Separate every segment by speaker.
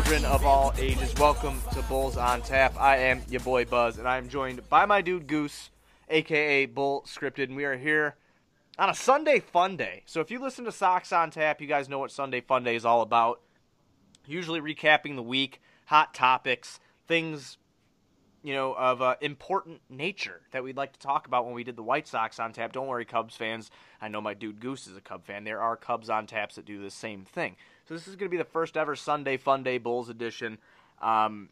Speaker 1: children of all ages, welcome to Bulls on Tap. I am your boy Buzz, and I am joined by my dude Goose, aka Bull Scripted, and we are here on a Sunday Fun Day. So if you listen to Sox on Tap, you guys know what Sunday Fun Day is all about. Usually recapping the week, hot topics, things you know, of uh, important nature that we'd like to talk about when we did the White Sox on tap. Don't worry, Cubs fans. I know my dude Goose is a Cub fan. There are Cubs on taps that do the same thing. So this is going to be the first ever Sunday Fun Day Bulls edition. Um,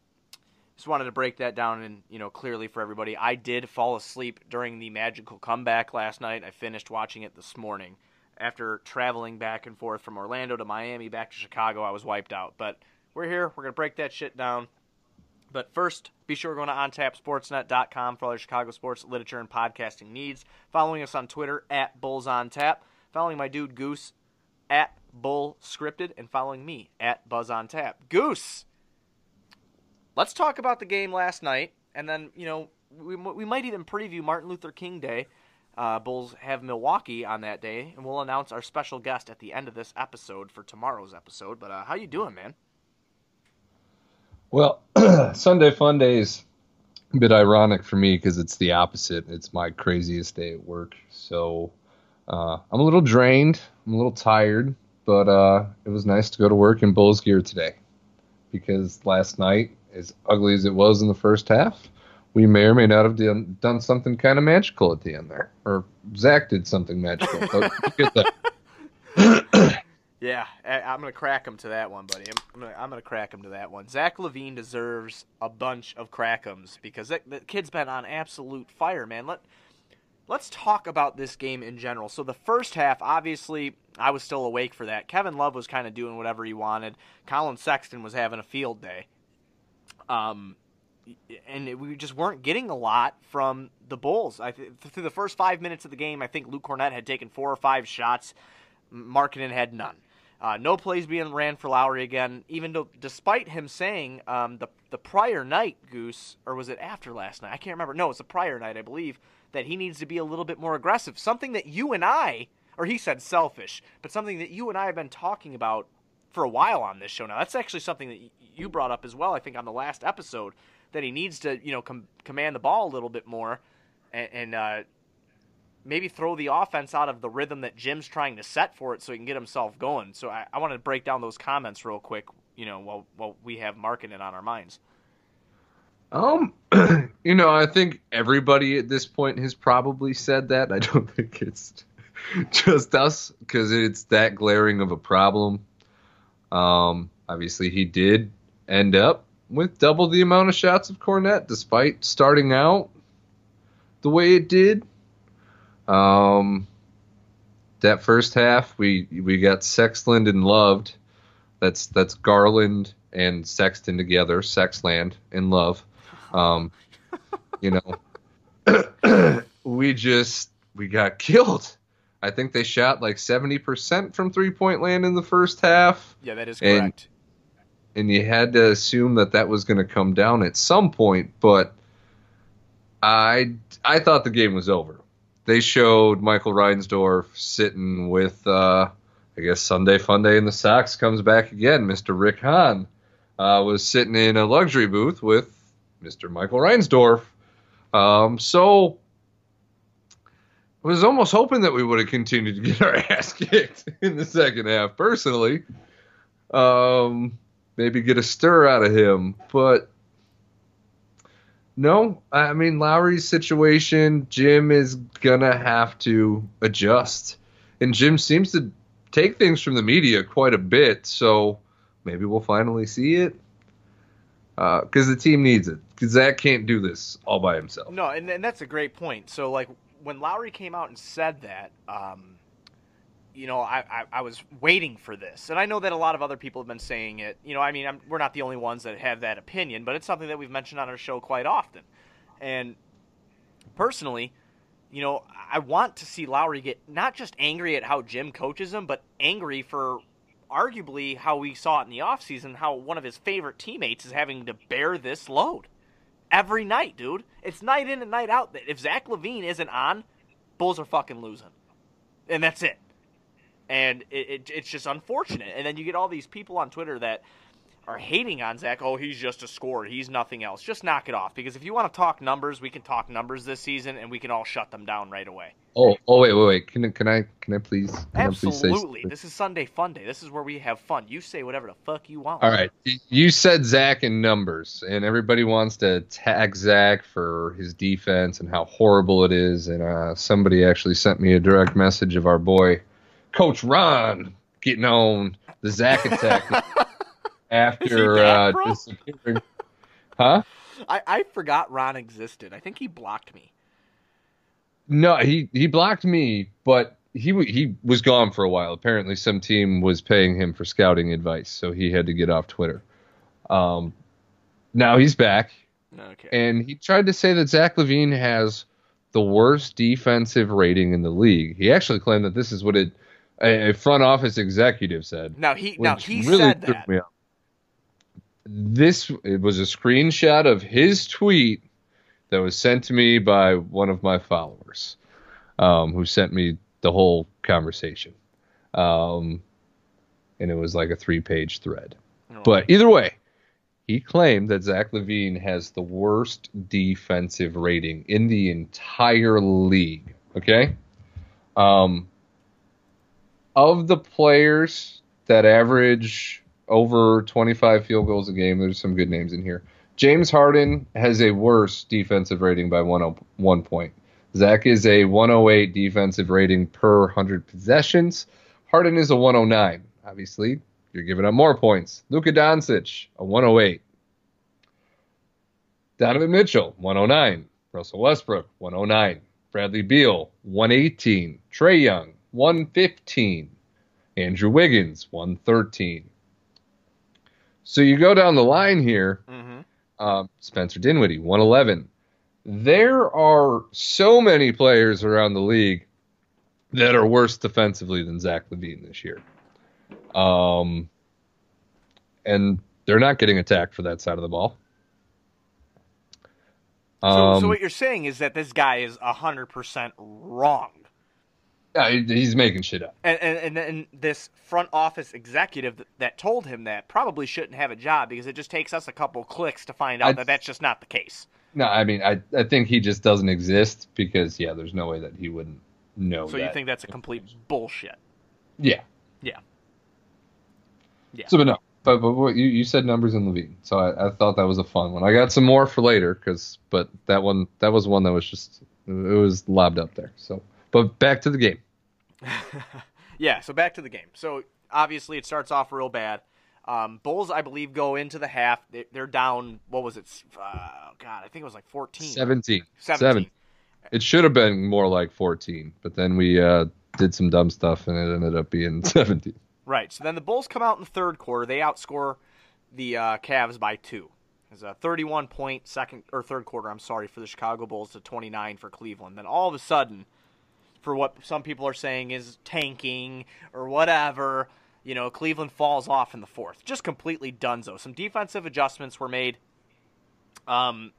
Speaker 1: just wanted to break that down and you know clearly for everybody. I did fall asleep during the magical comeback last night. I finished watching it this morning. After traveling back and forth from Orlando to Miami back to Chicago, I was wiped out. But we're here. We're gonna break that shit down. But first, be sure to go to ontapsportsnet.com for all your Chicago sports literature and podcasting needs. Following us on Twitter at Bulls on Tap. Following my dude Goose at Bull Scripted, and following me at Buzz on Tap. Goose, let's talk about the game last night, and then you know we we might even preview Martin Luther King Day. Uh, Bulls have Milwaukee on that day, and we'll announce our special guest at the end of this episode for tomorrow's episode. But uh, how you doing, man?
Speaker 2: Well, Sunday Fun Day is a bit ironic for me because it's the opposite. It's my craziest day at work. So uh, I'm a little drained. I'm a little tired, but uh, it was nice to go to work in Bulls gear today because last night, as ugly as it was in the first half, we may or may not have done, done something kind of magical at the end there. Or Zach did something magical.
Speaker 1: Yeah, I'm gonna crack him to that one, buddy. I'm, I'm, gonna, I'm gonna crack him to that one. Zach LaVine deserves a bunch of crackums because that, that kid's been on absolute fire, man. Let Let's talk about this game in general. So the first half, obviously, I was still awake for that. Kevin Love was kind of doing whatever he wanted. Colin Sexton was having a field day. Um, and we just weren't getting a lot from the Bulls. I th- through the first five minutes of the game, I think Luke Kornet had taken four or five shots. Markkanen had none. Uh, no plays being ran for Lauri again, even though, despite him saying um, the the prior night, Goose, or was it after last night? I can't remember. No, it's the prior night, I believe, that he needs to be a little bit more aggressive. Something that you and I, or he said selfish, but something that you and I have been talking about for a while on this show now. That's actually something that you brought up as well, I think, on the last episode, that he needs to, you know, com- command the ball a little bit more and, and uh, maybe throw the offense out of the rhythm that Jim's trying to set for it so he can get himself going. So I, I want to break down those comments real quick, you know, while, while we have Markkanen on our minds.
Speaker 2: Um, you know, I think everybody at this point has probably said that. I don't think it's just us because it's that glaring of a problem. Um, obviously, he did end up with double the amount of shots of Kornet, despite starting out the way it did. Um, that first half, we we got Sexland and Loved. That's that's Garland and Sexton together, Sexland and Love. Um, you know, we just we got killed. I think they shot like seventy percent from three point land in the first half.
Speaker 1: Yeah, that is correct.
Speaker 2: And, and you had to assume that that was going to come down at some point, but I I thought the game was over they showed Michael Reinsdorf sitting with, uh, I guess Sunday Fun Day in the Sox comes back again. Mr. Rick Hahn uh, was sitting in a luxury booth with Mr. Michael Reinsdorf. Um, so I was almost hoping that we would have continued to get our ass kicked in the second half, personally. Um, maybe get a stir out of him, but no, I mean Lauri's situation, Jim is gonna have to adjust, and Jim seems to take things from the media quite a bit. So maybe we'll finally see it because uh, the team needs it. Because Zach can't do this all by himself.
Speaker 1: No, and, and that's a great point. So like when Lauri came out and said that, um, you know, I, I, I, was waiting for this. And I know that a lot of other people have been saying it. You know, I mean, I'm, we're not the only ones that have that opinion, but it's something that we've mentioned on our show quite often. And personally, you know, I want to see Lauri get not just angry at how Jim coaches him, but angry for arguably how we saw it in the offseason, how one of his favorite teammates is having to bear this load every night, dude. It's night in and night out. That if Zach LaVine isn't on, Bulls are fucking losing. And that's it. and it, it, it's just unfortunate. And then you get all these people on Twitter that are hating on Zach. Oh, he's just a scorer. He's nothing else. Just knock it off. Because if you want to talk numbers, we can talk numbers this season, and we can all shut them down right away.
Speaker 2: Oh, oh, wait, wait, wait. Can, can I, can I please? Can
Speaker 1: Absolutely.
Speaker 2: I please say
Speaker 1: this is Sunday Fun Day. This is where we have fun. You say whatever the fuck you want.
Speaker 2: All right. You said Zach in numbers, and everybody wants to tag Zach for his defense and how horrible it is. And uh, somebody actually sent me a direct message of our boy, Coach Ron, getting on the Zach attack. after uh, disappearing. Huh?
Speaker 1: I, I forgot Ron existed. I think he blocked me.
Speaker 2: No, he he blocked me, but he he was gone for a while. Apparently, some team was paying him for scouting advice, so he had to get off Twitter. Um, now he's back,
Speaker 1: Okay.
Speaker 2: and he tried to say that Zach LaVine has the worst defensive rating in the league. He actually claimed that this is what it a, front office executive said.
Speaker 1: now he now he
Speaker 2: really
Speaker 1: said that.
Speaker 2: This it was a screenshot of his tweet that was sent to me by one of my followers, um, who sent me the whole conversation, um, and it was like a three-page thread. But either way, he claimed that Zach LaVine has the worst defensive rating in the entire league. Okay. Um, of the players that average over 25 field goals a game, there's some good names in here. James Harden has a worse defensive rating by one, oh, one point. Zach is a 108 defensive rating per 100 possessions. Harden is a 109. Obviously, you're giving up more points. Luka Doncic, a 108. Donovan Mitchell, 109. Russell Westbrook, 109. Bradley Beal, 118. Trae Young, 115. Andrew Wiggins, 113. So you go down the line here.
Speaker 1: hmm
Speaker 2: Um, Spencer Dinwiddie, 111. There are so many players around the league that are worse defensively than Zach LaVine this year. Um, and they're not getting attacked for that side of the ball.
Speaker 1: So,
Speaker 2: Um,
Speaker 1: so what you're saying is that this guy is hundred percent wrong,
Speaker 2: yeah, he's making shit up.
Speaker 1: and and and, and this front office executive that, told him that probably shouldn't have a job because it just takes us a couple clicks to find out
Speaker 2: I-
Speaker 1: that that's just not the case.
Speaker 2: No, I mean, I, I think he just doesn't exist because, yeah, there's no way that he wouldn't know
Speaker 1: So you think that's a complete bullshit?
Speaker 2: Yeah.
Speaker 1: Yeah. Yeah.
Speaker 2: So, but no, but, but what, you, you said numbers in LaVine, so I, I thought that was a fun one. I got some more for later, cause, but that one, that was one that was just, it was lobbed up there. So, but back to the game.
Speaker 1: Yeah, so back to the game. So obviously it starts off real bad. Um, Bulls, I believe, go into the half. They- They're down. What was it? Uh, God, I think it was like 14.
Speaker 2: 17.
Speaker 1: 17.
Speaker 2: Seven. It should have been more like 14, but then we uh, did some dumb stuff and it ended up being 17.
Speaker 1: Right. So then the Bulls come out in the third quarter. They outscore the uh, Cavs by two. It's a 31 point second or third quarter. I'm sorry for the Chicago Bulls to 29 for Cleveland. Then all of a sudden, for what some people are saying is tanking or whatever, you know, Cleveland falls off in the fourth. Just completely donezo. Some defensive adjustments were made. Um,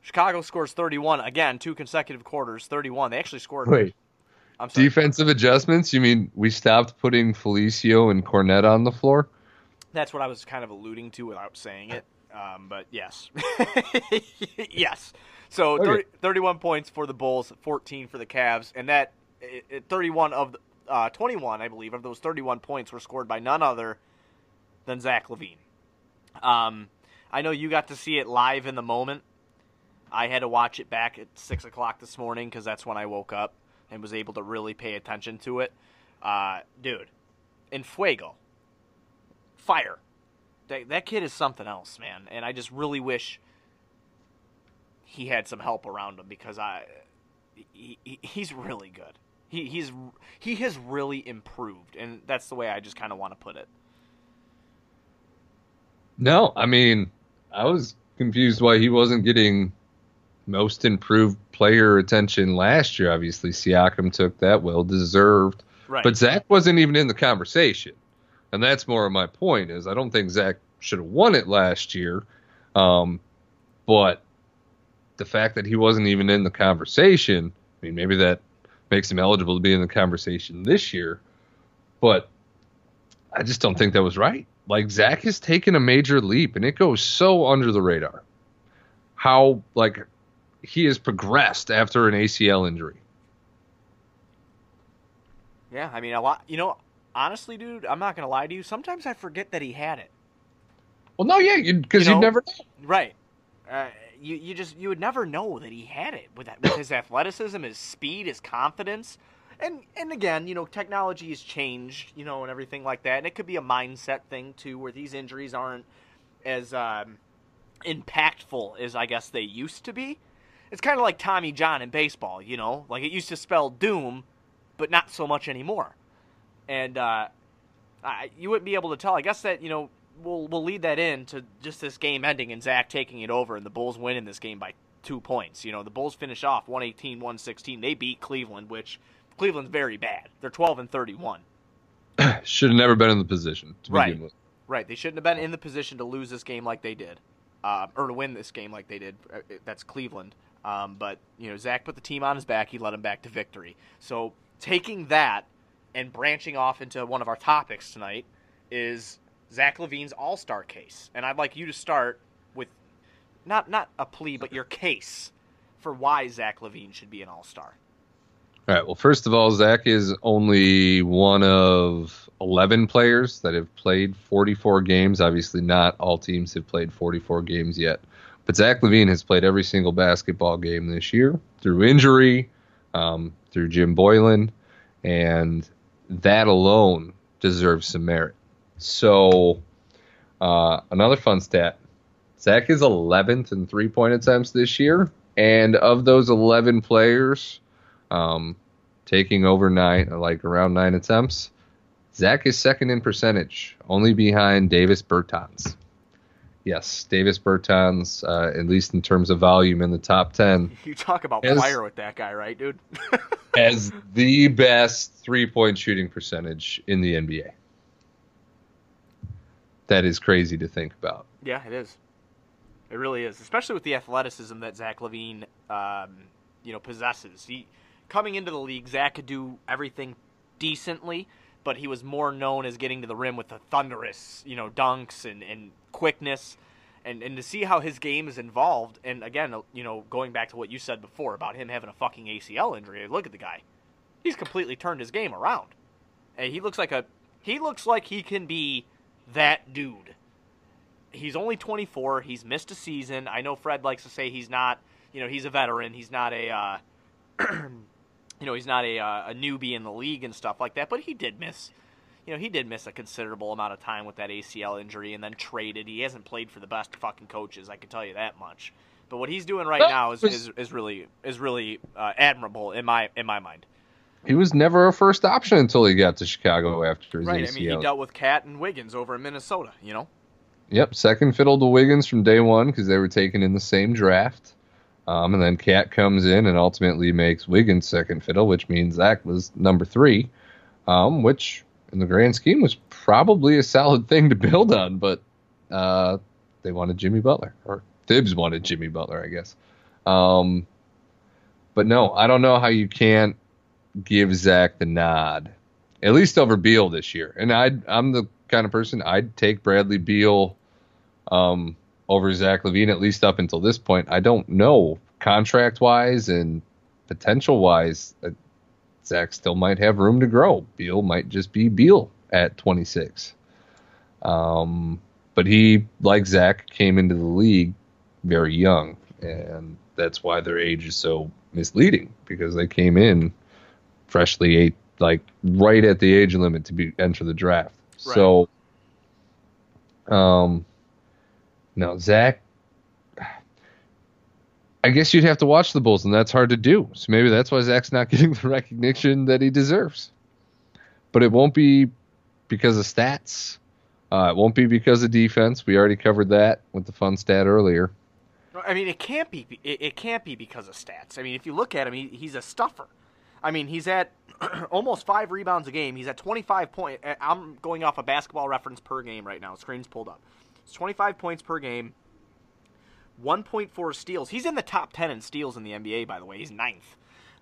Speaker 1: Chicago scores 31 again, two consecutive quarters. 31. They actually scored.
Speaker 2: Wait,
Speaker 1: I'm sorry.
Speaker 2: defensive adjustments? You mean we stopped putting Felicio and Kornet on the floor?
Speaker 1: That's what I was kind of alluding to without saying it. Um, but yes. yes. So
Speaker 2: Okay.
Speaker 1: 30, 31 points for the Bulls, 14 for the Cavs, and that i- i- 31 of the, uh, 21, I believe, of those 31 points were scored by none other than Zach LaVine. Um, I know you got to see it live in the moment. I had to watch it back at six o'clock this morning because that's when I woke up and was able to really pay attention to it. Uh, dude, in Fuego, fire. That, that kid is something else, man. And I just really wish he had some help around him because I, he, he- he's really good. He he's he has really improved, and that's the way I just kind of want to put it.
Speaker 2: No, I mean, I was confused why he wasn't getting most improved player attention last year. Obviously, Siakam took that, well deserved.
Speaker 1: Right.
Speaker 2: But Zach wasn't even in the conversation, and that's more of my point. Is I don't think Zach should have won it last year, um, but the fact that he wasn't even in the conversation, I mean, maybe that makes him eligible to be in the conversation this year. but I just don't think that was right. Like Zach has taken a major leap, and it goes so under the radar. How like he has progressed after an ACL injury.
Speaker 1: Yeah, I mean a lot. You know, honestly, dude, I'm not gonna lie to you. Sometimes I forget that he had it.
Speaker 2: Well, no, yeah, because you,
Speaker 1: You know-
Speaker 2: never know.
Speaker 1: Right. Uh, you you just you would never know that he had it with that with his athleticism, his speed, his confidence, and and again, you know, technology has changed, you know, and everything like that, and it could be a mindset thing too, where these injuries aren't as um, impactful as I guess they used to be. It's kind of like Tommy John in baseball, you know, like it used to spell doom, but not so much anymore, and uh, I, you wouldn't be able to tell. I guess that you know we'll we'll lead that in to just this game ending and Zach taking it over and the Bulls winning this game by two points. You know, the Bulls finish off 118 116. They beat Cleveland, which Cleveland's very bad. They're 12 and 31.
Speaker 2: Should have never been in the position to
Speaker 1: Right.
Speaker 2: begin with.
Speaker 1: Right. They shouldn't have been in the position to lose this game like they did, uh, or to win this game like they did. Uh, That's Cleveland. Um, but you know, Zach put the team on his back. He led him back to victory. So taking that and branching off into one of our topics tonight is Zach LaVine's All Star case, and I'd like you to start with not not a plea, but your case for why Zach LaVine should be an All Star.
Speaker 2: All right. Well, first of all, Zach is only one of 11 players that have played 44 games. Obviously, not all teams have played 44 games yet. But Zach LaVine has played every single basketball game this year through injury, um, through Jim Boylen, and that alone deserves some merit. So, uh, another fun stat Zach is 11th in three point attempts this year. And of those 11 players, um, taking over nine, like around nine attempts. Zach is second in percentage, only behind Davis Bertans. Yes, Davis Bertans, uh, at least in terms of volume, in the top 10,
Speaker 1: You talk about
Speaker 2: Yes.
Speaker 1: fire with that guy, right, dude?
Speaker 2: has the best three point shooting percentage in the NBA. That is crazy to think about.
Speaker 1: Yeah, it is. It really is, especially with the athleticism that Zach LaVine, um, you know, possesses. He coming into the league, Zach could do everything decently, but he was more known as getting to the rim with the thunderous, you know, dunks and, and quickness. And, and to see how his game is involved, and again, you know, going back to what you said before about him having a fucking ACL injury, look at the guy. He's completely turned his game around. And he looks like a he looks like he can be that dude he's only 24. He's missed a season. I know Fred likes to say he's not, you know, he's a veteran. He's not a, uh, you know, he's not a, uh, a newbie in the league and stuff like that. But he did miss, you know, he did miss a considerable amount of time with that ACL injury and then traded. He hasn't played for the best fucking coaches. I can tell you that much. But what he's doing right now is, is, is really is really uh, admirable in my in my mind.
Speaker 2: He was never a first option until he got to Chicago after his
Speaker 1: Right.
Speaker 2: ACL.
Speaker 1: I mean, he dealt with Cat and Wiggins over in Minnesota. You know.
Speaker 2: Yep, second fiddle to Wiggins from day one because they were taken in the same draft. Um, and then Cat comes in and ultimately makes Wiggins second fiddle, which means Zach was number three, um, which in the grand scheme was probably a solid thing to build on. But uh, they wanted Jimmy Butler, or Thibs wanted Jimmy Butler, I guess. Um, but no, I don't know how you can't give Zach the nod, at least over Beal this year. And I, I'm the kind of person I'd take Bradley Beal um, over Zach LaVine at least up until this point. I don't know contract wise and potential wise. Uh, Zach still might have room to grow. Beal might just be Beal at 26. Um, but he, like Zach, came into the league very young, and that's why their age is so misleading because they came in freshly eight, like right at the age limit to be enter the draft.
Speaker 1: Right.
Speaker 2: So, um, no, Zach. I guess you'd have to watch the Bulls, and that's hard to do. So maybe that's why Zach's not getting the recognition that he deserves. But it won't be because of stats. Uh, it won't be because of defense. We already covered that with the fun stat earlier.
Speaker 1: I mean, it can't be. It, it can't be because of stats. I mean, if you look at him, he, he's a stuffer. I mean, he's at almost five rebounds a game. He's at 25 point. uh, I'm going off a basketball reference per game right now. Screen's pulled up. It's 25 points per game. 1.4 steals. He's in the top 10 in steals in the NBA, by the way. He's ninth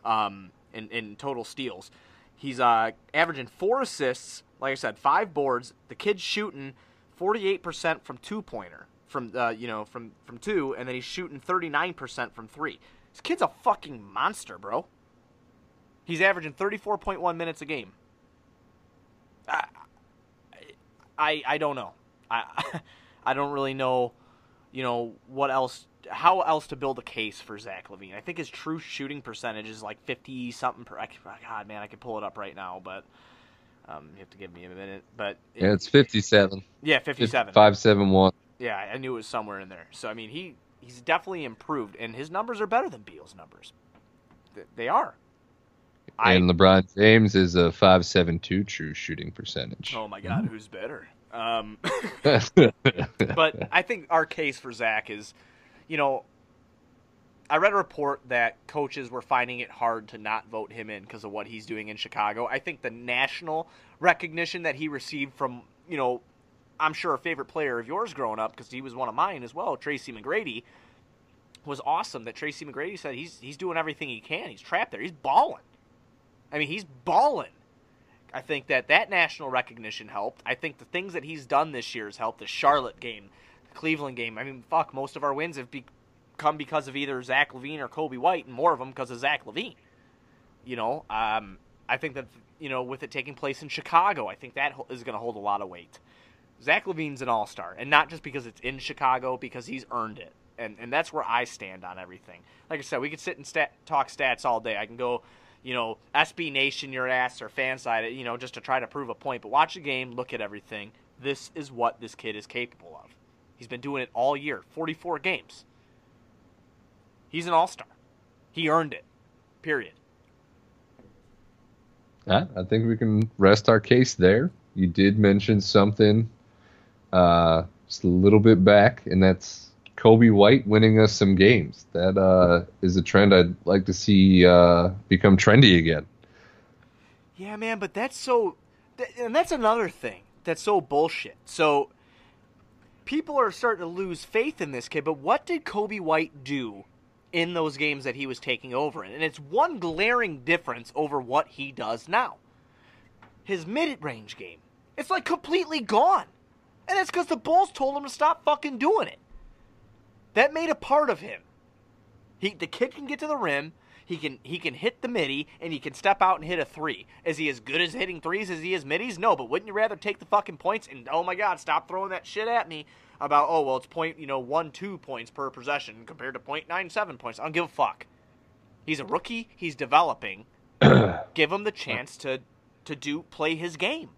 Speaker 1: um, in, in total steals. He's uh, averaging four assists, like I said, five boards. The kid's shooting 48% from two pointer, from uh, you know from from two, and then he's shooting 39% from three. This kid's a fucking monster, bro. He's averaging 34.1 minutes a game. I I, I don't know. I I don't really know, you know, what else how else to build a case for Zach LaVine. I think his true shooting percentage is like 50 something per God, man, I could pull it up right now, but um, you have to give me a minute. But
Speaker 2: it, yeah, it's 57.
Speaker 1: Yeah, 57.
Speaker 2: 571.
Speaker 1: Yeah, I knew it was somewhere in there. So I mean, he he's definitely improved, and his numbers are better than Beal's numbers. They are.
Speaker 2: And LeBron James is a 5.72 true shooting percentage.
Speaker 1: Oh my God, who's better? Um, but I think our case for Zach is, you know, I read a report that coaches were finding it hard to not vote him in because of what he's doing in Chicago. I think the national recognition that he received from, you know, I'm sure a favorite player of yours growing up because he was one of mine as well, Tracy McGrady, was awesome. That Tracy McGrady said he's he's doing everything he can. He's trapped there. He's balling. I mean, he's balling. I think that that national recognition helped. I think the things that he's done this year has helped. The Charlotte game, the Cleveland game. I mean, fuck, most of our wins have be- come because of either Zach LaVine or Coby White, and more of them because of Zach LaVine. You know, um, I think that you know, with it taking place in Chicago, I think that is going to hold a lot of weight. Zach LaVine's an all star, and not just because it's in Chicago, because he's earned it. And, and that's where I stand on everything. Like I said, we could sit and stat, talk stats all day. I can go you know, SB Nation your ass or fan side, you know, just to try to prove a point. But watch the game, look at everything. This is what this kid is capable of. He's been doing it all year, 44 games. He's an all star. He earned it. Period.
Speaker 2: I think we can rest our case there. You did mention something uh, just a little bit back, and that's Coby White winning us some games. That uh, is a trend I'd like to see uh, become trendy again.
Speaker 1: Yeah, man, but that's so, and that's another thing that's so bullshit. So people are starting to lose faith in this kid. But what did Coby White do in those games that he was taking over? And it's one glaring difference over what he does now. His mid-range game, it's like completely gone, and it's because the Bulls told him to stop fucking doing it. That made a part of him. He, the kid can get to the rim. He can he can hit the midi and he can step out and hit a three. Is he as good as hitting threes as he is middies? No, but wouldn't you rather take the fucking points and oh my god, stop throwing that shit at me about oh well it's point you know one two points per possession compared to point nine seven points. I don't give a fuck. He's a rookie. He's developing. give him the chance to to do play his game.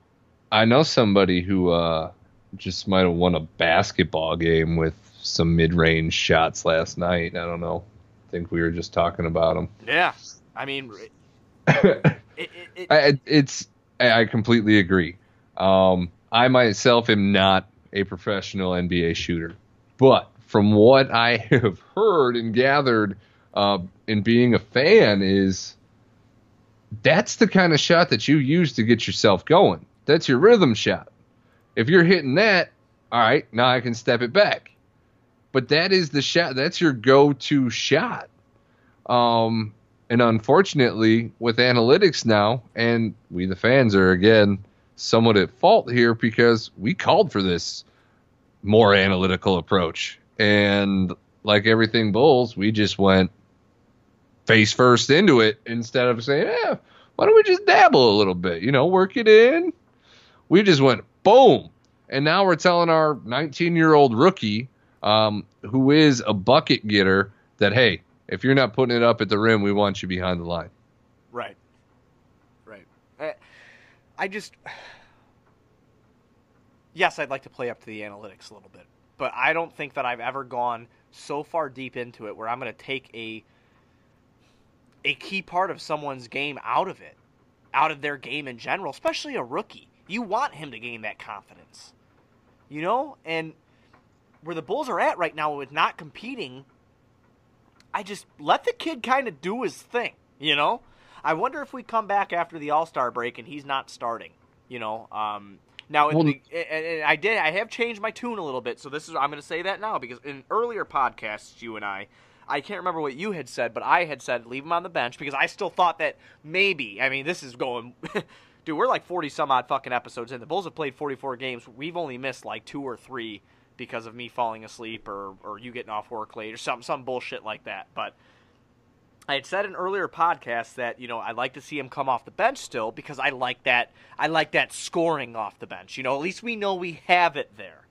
Speaker 2: I know somebody who uh, just might have won a basketball game with some mid-range shots last night. I don't know. I think we were just talking about them.
Speaker 1: Yeah, I mean, it,
Speaker 2: it, it, I, it's I completely agree. Um, I myself am not a professional NBA shooter, but from what I have heard and gathered uh, in being a fan, is that's the kind of shot that you use to get yourself going. That's your rhythm shot. If you're hitting that, all right, now I can step it back but that is the shot. That's your go-to shot. Um, and unfortunately, with analytics now, and we the fans are again somewhat at fault here because we called for this more analytical approach, and like everything Bulls, we just went face first into it instead of saying, "Yeah, why don't we just dabble a little bit? You know, work it in." We just went boom, and now we're telling our 19 year old rookie um, who is a bucket getter, that hey, if you're not putting it up at the rim, we want you behind the line.
Speaker 1: Right. Right. I, I just. Yes, I'd like to play up to the analytics a little bit, but I don't think that I've ever gone so far deep into it where I'm going to take a a key part of someone's game out of it, out of their game in general, especially a rookie. You want him to gain that confidence. You know? And where the Bulls are at right now with not competing, I just let the kid kind of do his thing, you know? I wonder if we come back after the All Star break and he's not starting, you know? Um, now, well, the, I did. I have changed my tune a little bit, so this is. I'm going to say that now because in earlier podcasts, you and I, I can't remember what you had said, but I had said leave him on the bench because I still thought that maybe. I mean, this is going. Dude, we're like 40 some odd fucking episodes in. The Bulls have played 44 games. We've only missed like two or three because of me falling asleep or, or you getting off work late or some some bullshit like that. But I had said in earlier podcasts that you know I like to see him come off the bench still because I like that I like that scoring off the bench. You know, at least we know we have it there.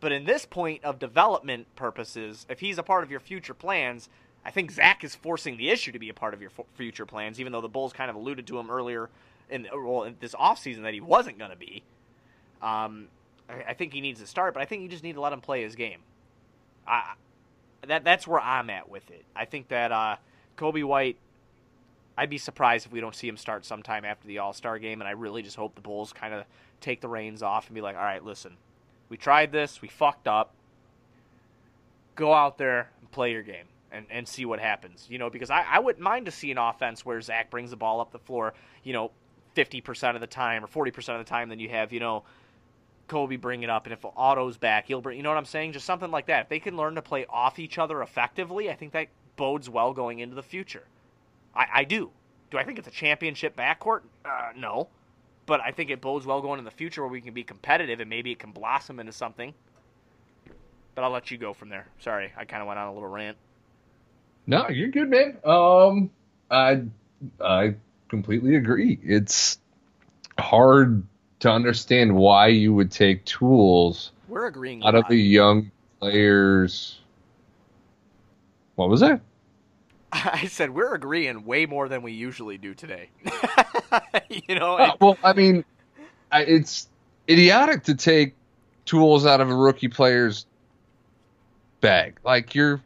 Speaker 1: But in this point of development purposes, if he's a part of your future plans, I think Zach is forcing the issue to be a part of your future plans, even though the Bulls kind of alluded to him earlier in, well, in this offseason that he wasn't going to be. Um, I, think he needs to start, but I think you just need to let him play his game. I, that that's where I'm at with it. I think that uh, Coby White. I'd be surprised if we don't see him start sometime after the All Star game, and I really just hope the Bulls kind of take the reins off and be like, all right, listen, we tried this. We fucked up. Go out there and play your game and, and see what happens. You know, because I, I wouldn't mind to see an offense where Zach brings the ball up the floor, you know, 50% of the time or 40% of the time than you have, you know, Coby bring it up. And if Otto's back, he'll bring, you know what I'm saying? Just something like that. If they can learn to play off each other effectively, I think that bodes well going into the future. I, I do. Do I think it's a championship backcourt? Uh, no but I think it bodes well going in the future where we can be competitive and maybe it can blossom into something. But I'll let you go from there. Sorry, I kind of went on a little rant.
Speaker 2: No, you're good, man. Um, I I completely agree. It's hard to understand why you would take tools
Speaker 1: We're agreeing
Speaker 2: out of the young players. What was that?
Speaker 1: I said we're agreeing way more than we usually do today. you know.
Speaker 2: Uh, well, I mean, it's idiotic to take tools out of a rookie player's bag. Like you're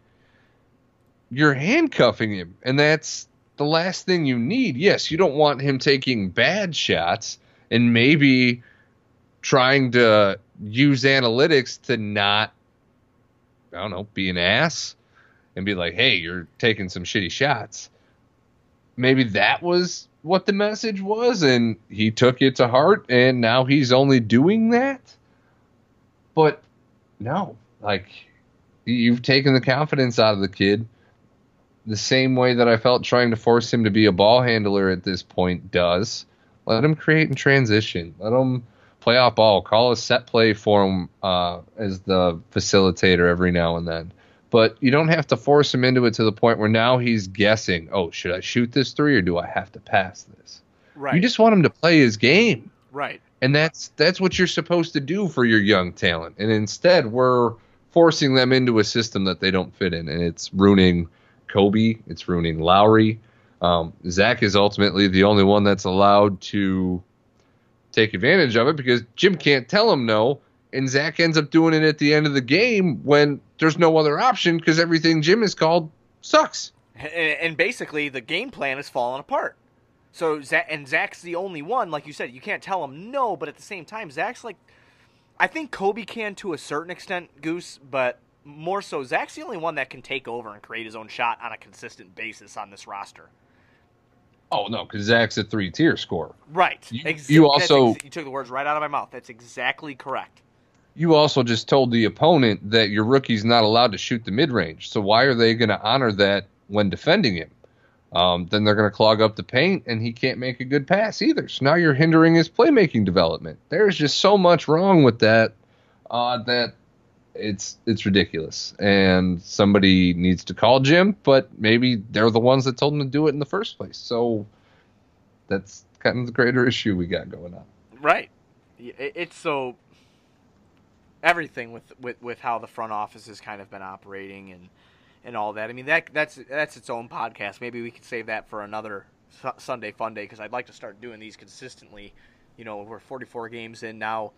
Speaker 2: you're handcuffing him, and that's the last thing you need. Yes, you don't want him taking bad shots and maybe trying to use analytics to not I don't know, be an ass and be like, "Hey, you're taking some shitty shots." Maybe that was what the message was, and he took it to heart, and now he's only doing that. But no, like you've taken the confidence out of the kid the same way that I felt trying to force him to be a ball handler at this point does. Let him create and transition. Let him play off ball. Call a set play for him uh, as the facilitator every now and then but you don't have to force him into it to the point where now he's guessing, oh, should I shoot this three or do I have to pass this?
Speaker 1: Right.
Speaker 2: You just want him to play his game.
Speaker 1: Right.
Speaker 2: And that's that's what you're supposed to do for your young talent. And instead, we're forcing them into a system that they don't fit in, and it's ruining Coby. It's ruining Lauri. Um, Zach is ultimately the only one that's allowed to take advantage of it because Jim can't tell him no, and Zach ends up doing it at the end of the game when there's no other option because everything Jim has called sucks.
Speaker 1: And basically, the game plan is falling apart. So Zach and Zach's the only one, like you said, you can't tell him no, but at the same time, Zach's like, I think Coby can to a certain extent, Goose, but more so, Zach's the only one that can take over and create his own shot on a consistent basis on this roster.
Speaker 2: Oh no, because Zach's a three-tier scorer.
Speaker 1: Right.
Speaker 2: You, Ex- you also
Speaker 1: ex- you took the words right out of my mouth. That's exactly correct
Speaker 2: you also just told the opponent that your rookie's not allowed to shoot the mid range. So why are they going to honor that when defending him? Um, then they're going to clog up the paint, and he can't make a good pass either. So now you're hindering his playmaking development. There's just so much wrong with that uh, that it's it's ridiculous. And somebody needs to call Jim, but maybe they're the ones that told him to do it in the first place. So that's kind of the greater issue we got going on.
Speaker 1: Right. It's so everything with, with, with how the front office has kind of been operating and and all that. I mean that that's that's its own podcast. Maybe we could save that for another Sunday fun day because I'd like to start doing these consistently. You know, we're 44 games in now,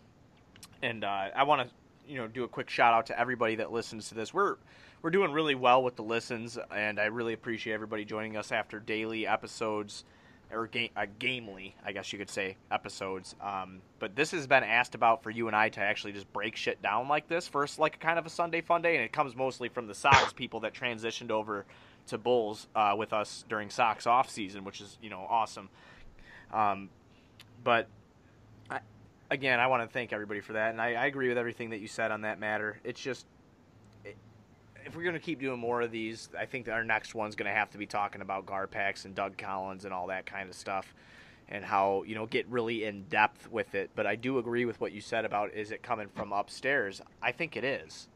Speaker 1: and uh, I want to you know do a quick shout out to everybody that listens to this. We're we're doing really well with the listens, and I really appreciate everybody joining us after daily episodes or uh, gamely, I guess you could say, episodes. Um, but this has been asked about for you and I to actually just break shit down like this first, like kind of a Sunday fun day, and it comes mostly from the Sox people that transitioned over to Bulls uh, with us during Sox off season, which is you know awesome. Um, but I, again, I want to thank everybody for that, and I, I, agree with everything that you said on that matter. It's just. If we're gonna keep doing more of these, I think our next one's gonna have to be talking about Garpax and Doug Collins and all that kind of stuff, and how you know get really in depth with it. But I do agree with what you said about is it coming from upstairs? I think it is,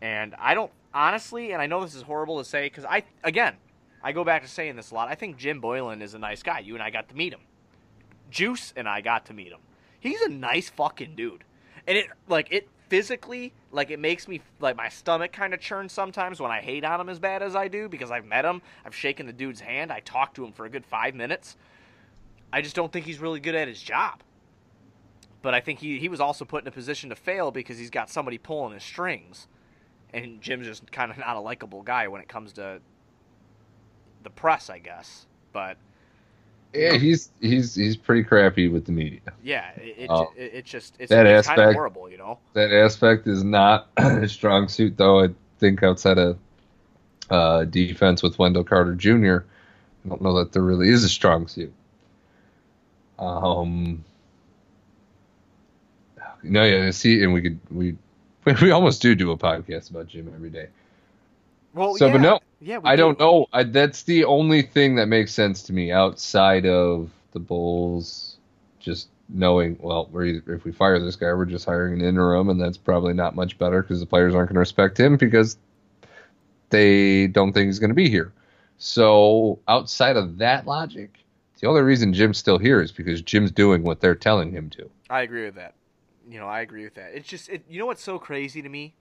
Speaker 1: and I don't honestly, and I know this is horrible to say because I again, I go back to saying this a lot. I think Jim Boylen is a nice guy. You and I got to meet him. Juice and I got to meet him. He's a nice fucking dude, and it like it physically like it makes me like my stomach kind of churn sometimes when I hate on him as bad as I do because I've met him, I've shaken the dude's hand, I talked to him for a good five minutes. I just don't think he's really good at his job. But I think he, he was also put in a position to fail because he's got somebody pulling his strings. And Jim's just kind of not a likable guy when it comes to the press, I guess. But
Speaker 2: yeah, he's he's he's pretty crappy with the media.
Speaker 1: Yeah, it it, uh, it, it just it's,
Speaker 2: that
Speaker 1: it's
Speaker 2: aspect, kind
Speaker 1: of horrible, you know.
Speaker 2: That aspect is not a strong suit, though. I think outside of uh, defense with Wendell Carter Jr., I don't know that there really is a strong suit. Um, no, yeah, see, and we could we we almost do do a podcast about Jim every day.
Speaker 1: Well,
Speaker 2: so,
Speaker 1: yeah.
Speaker 2: but no,
Speaker 1: yeah,
Speaker 2: I
Speaker 1: do.
Speaker 2: don't know. I, that's the only thing that makes sense to me outside of the Bulls just knowing, well, we're either, if we fire this guy, we're just hiring an interim, and that's probably not much better because the players aren't going to respect him because they don't think he's going to be here. So, outside of that logic, the only reason Jim's still here is because Jim's doing what they're telling him to.
Speaker 1: I agree with that. You know, I agree with that. It's just, it, you know what's so crazy to me?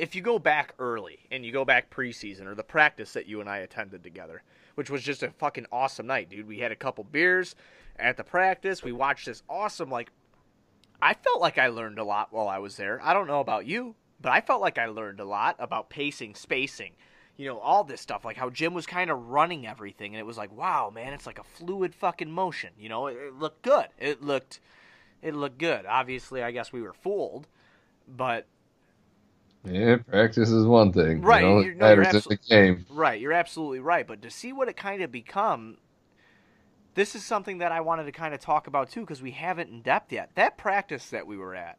Speaker 1: If you go back early and you go back preseason or the practice that you and I attended together, which was just a fucking awesome night, dude. We had a couple beers at the practice. We watched this awesome like I felt like I learned a lot while I was there. I don't know about you, but I felt like I learned a lot about pacing, spacing, you know, all this stuff, like how Jim was kind of running everything, and it was like, wow, man, it's like a fluid fucking motion. You know, it, it looked good. It looked, it looked good. Obviously, I guess we were fooled, but
Speaker 2: yeah, practice is one thing.
Speaker 1: Right.
Speaker 2: You know,
Speaker 1: you're, no, you're
Speaker 2: matters in the game.
Speaker 1: Right. You're absolutely right. But to see what it kind of become, this is something that I wanted to kind of talk about too because we haven't in depth yet. That practice that we were at,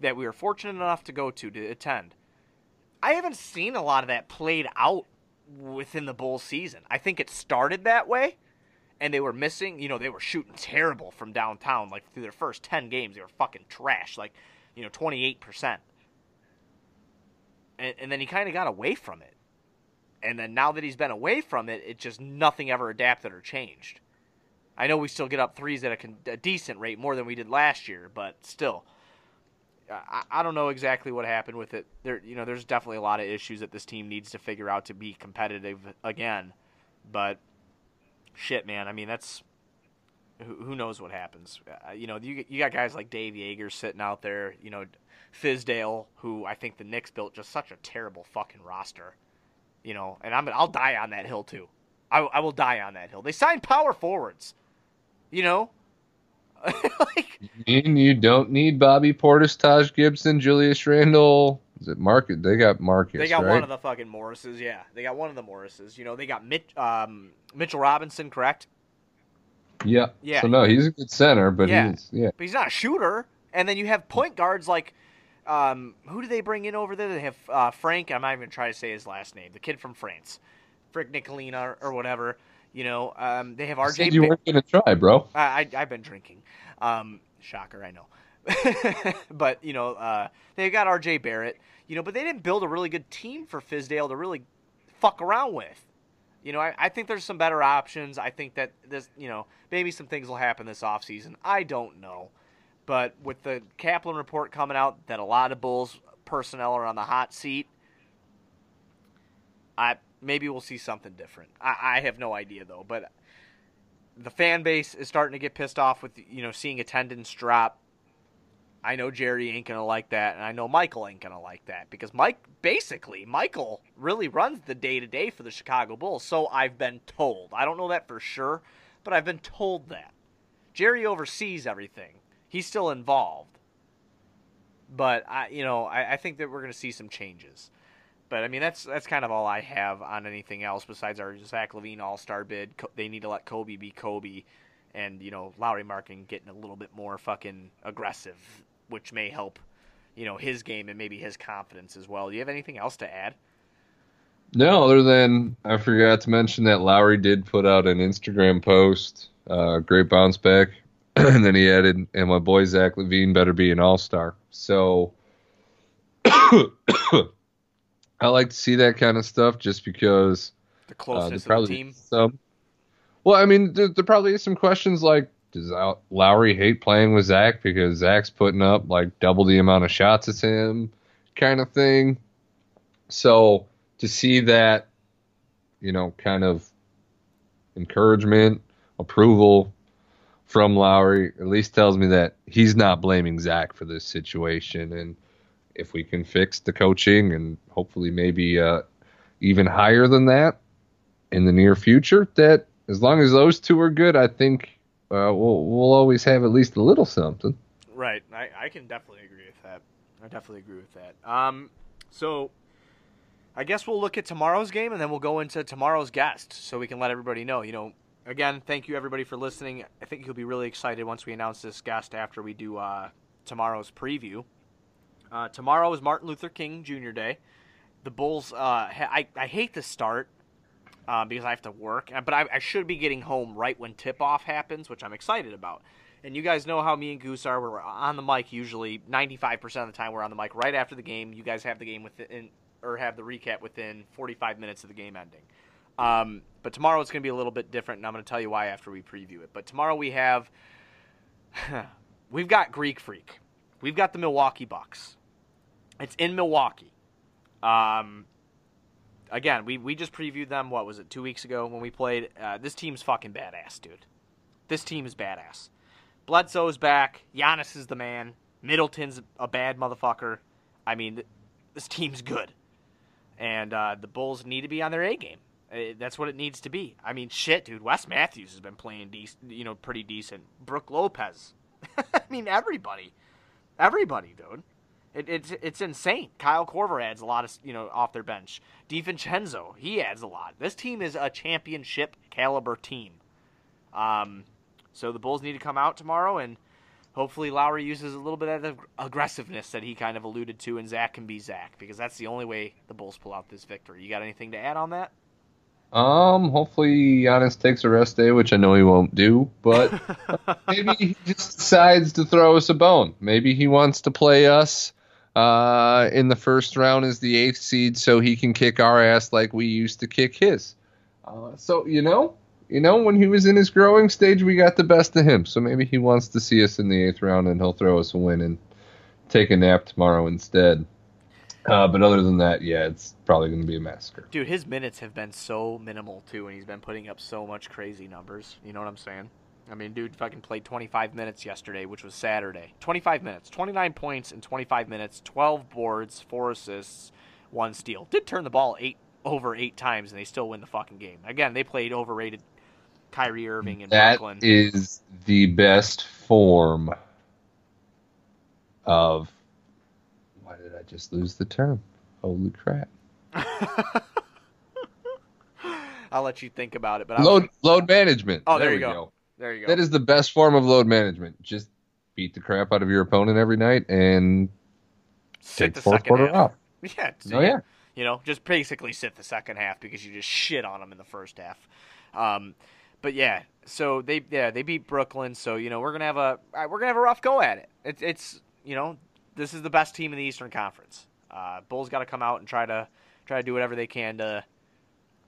Speaker 1: that we were fortunate enough to go to to attend, I haven't seen a lot of that played out within the Bulls season. I think it started that way. And they were missing, you know, they were shooting terrible from downtown. Like through their first 10 games, they were fucking trash. Like, you know, 28% and, and then he kind of got away from it. And then now that he's been away from it, it just nothing ever adapted or changed. I know we still get up threes at a, con- a decent rate, more than we did last year, but still, I, I don't know exactly what happened with it. There, you know, there's definitely a lot of issues that this team needs to figure out to be competitive again. But shit, man, I mean that's who, who knows what happens. Uh, you know, you you got guys like Dave Joerger sitting out there. You know, Fizdale, who I think the Knicks built just such a terrible fucking roster. You know, and I'm I'll die on that hill too. I, I will die on that hill. They signed power forwards. You know,
Speaker 2: like and you don't need Bobby Portis, Taj Gibson, Julius Randle. Is it Marcus? They got Marcus.
Speaker 1: They got
Speaker 2: right?
Speaker 1: one of the fucking Morrises. Yeah, they got one of the Morrises. You know, they got Mitch, um, Mitchell Robinson, correct?
Speaker 2: Yeah.
Speaker 1: Yeah.
Speaker 2: So no, he's a good center, but
Speaker 1: Yeah.
Speaker 2: he's yeah.
Speaker 1: But he's not a shooter. And then you have point guards like, um, who do they bring in over there? They have uh, Frank. I'm not even trying to say his last name. The kid from France, Frick Nicolina or, or whatever. You know, um, they have RJ.
Speaker 2: said you weren't gonna try, bro.
Speaker 1: I, I I've been drinking. Um, shocker, I know. but you know, uh, they got R.J. Barrett. You know, but they didn't build a really good team for Fizdale to really fuck around with. You know, I, I think there's some better options. I think that this, you know, maybe some things will happen this offseason. I don't know. But with the Kaplan report coming out that a lot of Bulls personnel are on the hot seat, I maybe we'll see something different. I, I have no idea though, but the fan base is starting to get pissed off with you know seeing attendance drop. I know Jerry ain't gonna like that, and I know Michael ain't gonna like that because Mike basically Michael really runs the day to day for the Chicago Bulls. So I've been told. I don't know that for sure, but I've been told that Jerry oversees everything. He's still involved, but I you know I, I think that we're gonna see some changes. But I mean that's that's kind of all I have on anything else besides our Zach LaVine All Star bid. They need to let Coby be Coby, and you know Lauri Markin getting a little bit more fucking aggressive, which may help, you know his game and maybe his confidence as well. Do you have anything else to add?
Speaker 2: No, other than I forgot to mention that Lauri did put out an Instagram post, uh, great bounce back, and then he added, "And my boy Zach LaVine better be an All Star." So I like to see that kind of stuff, just because
Speaker 1: The
Speaker 2: uh,
Speaker 1: closeness
Speaker 2: there
Speaker 1: of the team.
Speaker 2: some. Well, I mean, there, there probably is some questions like, does Lauri hate playing with Zach because Zach's putting up like double the amount of shots as him, kind of thing. So to see that, you know, kind of encouragement, approval from Lauri at least tells me that he's not blaming Zach for this situation. And if we can fix the coaching and hopefully maybe uh, even higher than that in the near future, that as long as those two are good, I think uh, we'll we'll always have at least a little something.
Speaker 1: Right. I, I can definitely agree with that. I definitely agree with that. Um, so I guess we'll look at tomorrow's game and then we'll go into tomorrow's guest so we can let everybody know. You know, again, thank you everybody for listening. I think you'll be really excited once we announce this guest after we do uh, tomorrow's preview. Uh, tomorrow is Martin Luther King Jr. Day. The Bulls, uh, ha- I, I hate the start uh, because I have to work, uh, but I, I should be getting home right when tip off happens, which I'm excited about. And you guys know how me and Goose are. We're on the mic usually 95% of the time. We're on the mic right after the game. You guys have the game within, or have the recap within 45 minutes of the game ending. Um, but tomorrow it's going to be a little bit different, and I'm going to tell you why after we preview it. But tomorrow we have, we've got Greek Freak, we've got the Milwaukee Bucks. It's in Milwaukee. Um, again, we, we just previewed them. What was it? Two weeks ago when we played. Uh, this team's fucking badass, dude. This team is badass. Bledsoe's back. Giannis is the man. Middleton's a bad motherfucker. I mean, this team's good, and uh, the Bulls need to be on their A game. Uh, that's what it needs to be. I mean, shit, dude. Wes Matthews has been playing decent, you know, pretty decent. Brook Lopez. I mean, everybody, everybody, dude. It, it's it's insane. Kyle Korver adds a lot of you know off their bench. DiVincenzo he adds a lot. This team is a championship caliber team. Um, so the Bulls need to come out tomorrow and hopefully Lauri uses a little bit of the aggressiveness that he kind of alluded to, and Zach can be Zach because that's the only way the Bulls pull out this victory. You got anything to add on that?
Speaker 2: Um, hopefully Giannis takes a rest day, which I know he won't do, but maybe he just decides to throw us a bone. Maybe he wants to play us uh, in the first round as the eighth seed, so he can kick our ass like we used to kick his. Uh, so you know, you know, when he was in his growing stage, we got the best of him. So maybe he wants to see us in the eighth round, and he'll throw us a win and take a nap tomorrow instead. Uh, but other than that, yeah, it's probably going to be a massacre.
Speaker 1: Dude, his minutes have been so minimal too, and he's been putting up so much crazy numbers. You know what I'm saying? I mean, dude fucking played 25 minutes yesterday, which was Saturday. 25 minutes, 29 points in 25 minutes, 12 boards, four assists, one steal. Did turn the ball eight over eight times, and they still win the fucking game. Again, they played overrated Kyrie Irving in
Speaker 2: That
Speaker 1: Brooklyn.
Speaker 2: is the best form of. I just lose the term? Holy crap!
Speaker 1: I'll let you think about it, but I was-
Speaker 2: Load load management.
Speaker 1: Oh, there
Speaker 2: we
Speaker 1: you go. there you go.
Speaker 2: That is the best form of load management. Just beat the crap out of your opponent every night and
Speaker 1: sit
Speaker 2: take
Speaker 1: the
Speaker 2: fourth
Speaker 1: second
Speaker 2: quarter
Speaker 1: half.
Speaker 2: off.
Speaker 1: Yeah.
Speaker 2: Oh yeah.
Speaker 1: You know, just basically sit the second half because you just shit on them in the first half. Um, but yeah, so they yeah they beat Brooklyn. So you know we're gonna have a we're gonna have a rough go at it. It's it's you know this is the best team in the Eastern Conference. Uh, Bulls got to come out and try to try to do whatever they can to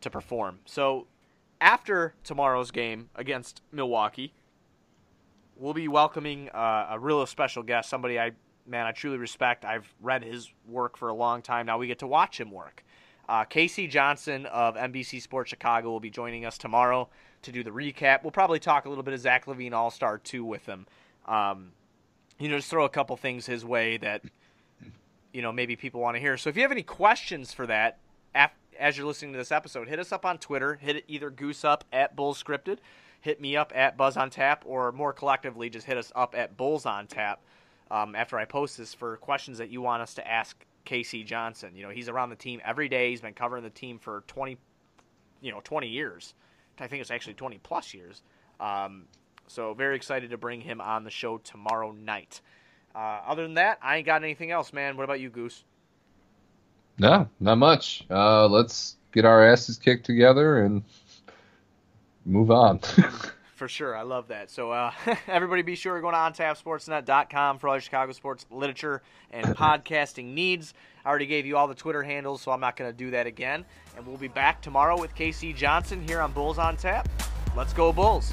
Speaker 1: to perform. So after tomorrow's game against Milwaukee, we'll be welcoming uh, a real special guest, somebody I man I truly respect. I've read his work for a long time. Now we get to watch him work. Uh, KC Johnson of NBC Sports Chicago will be joining us tomorrow to do the recap. We'll probably talk a little bit of Zach LaVine All Star 2 with him. Um, you know, just throw a couple things his way that, you know, maybe people want to hear. So if you have any questions for that, as you're listening to this episode, hit us up on Twitter. Hit it either Goose up at Bulls Scripted, hit me up at Buzz on Tap, or more collectively, just hit us up at Bulls on Tap um, after I post this for questions that you want us to ask KC Johnson. You know, he's around the team every day. He's been covering the team for 20, you know, 20 years. I think it's actually 20 plus years. Um, so very excited to bring him on the show tomorrow night. uh, other than that, I ain't got anything else, man. What about you, Goose?
Speaker 2: No, not much. Uh, let's get our asses kicked together and move on.
Speaker 1: For sure. I love that. So, uh, everybody be sure to go to ontapsportsnet.com for all your Chicago sports literature and podcasting needs. I already gave you all the Twitter handles, so I'm not going to do that again. And we'll be back tomorrow with KC Johnson here on Bulls on Tap. Let's go, Bulls.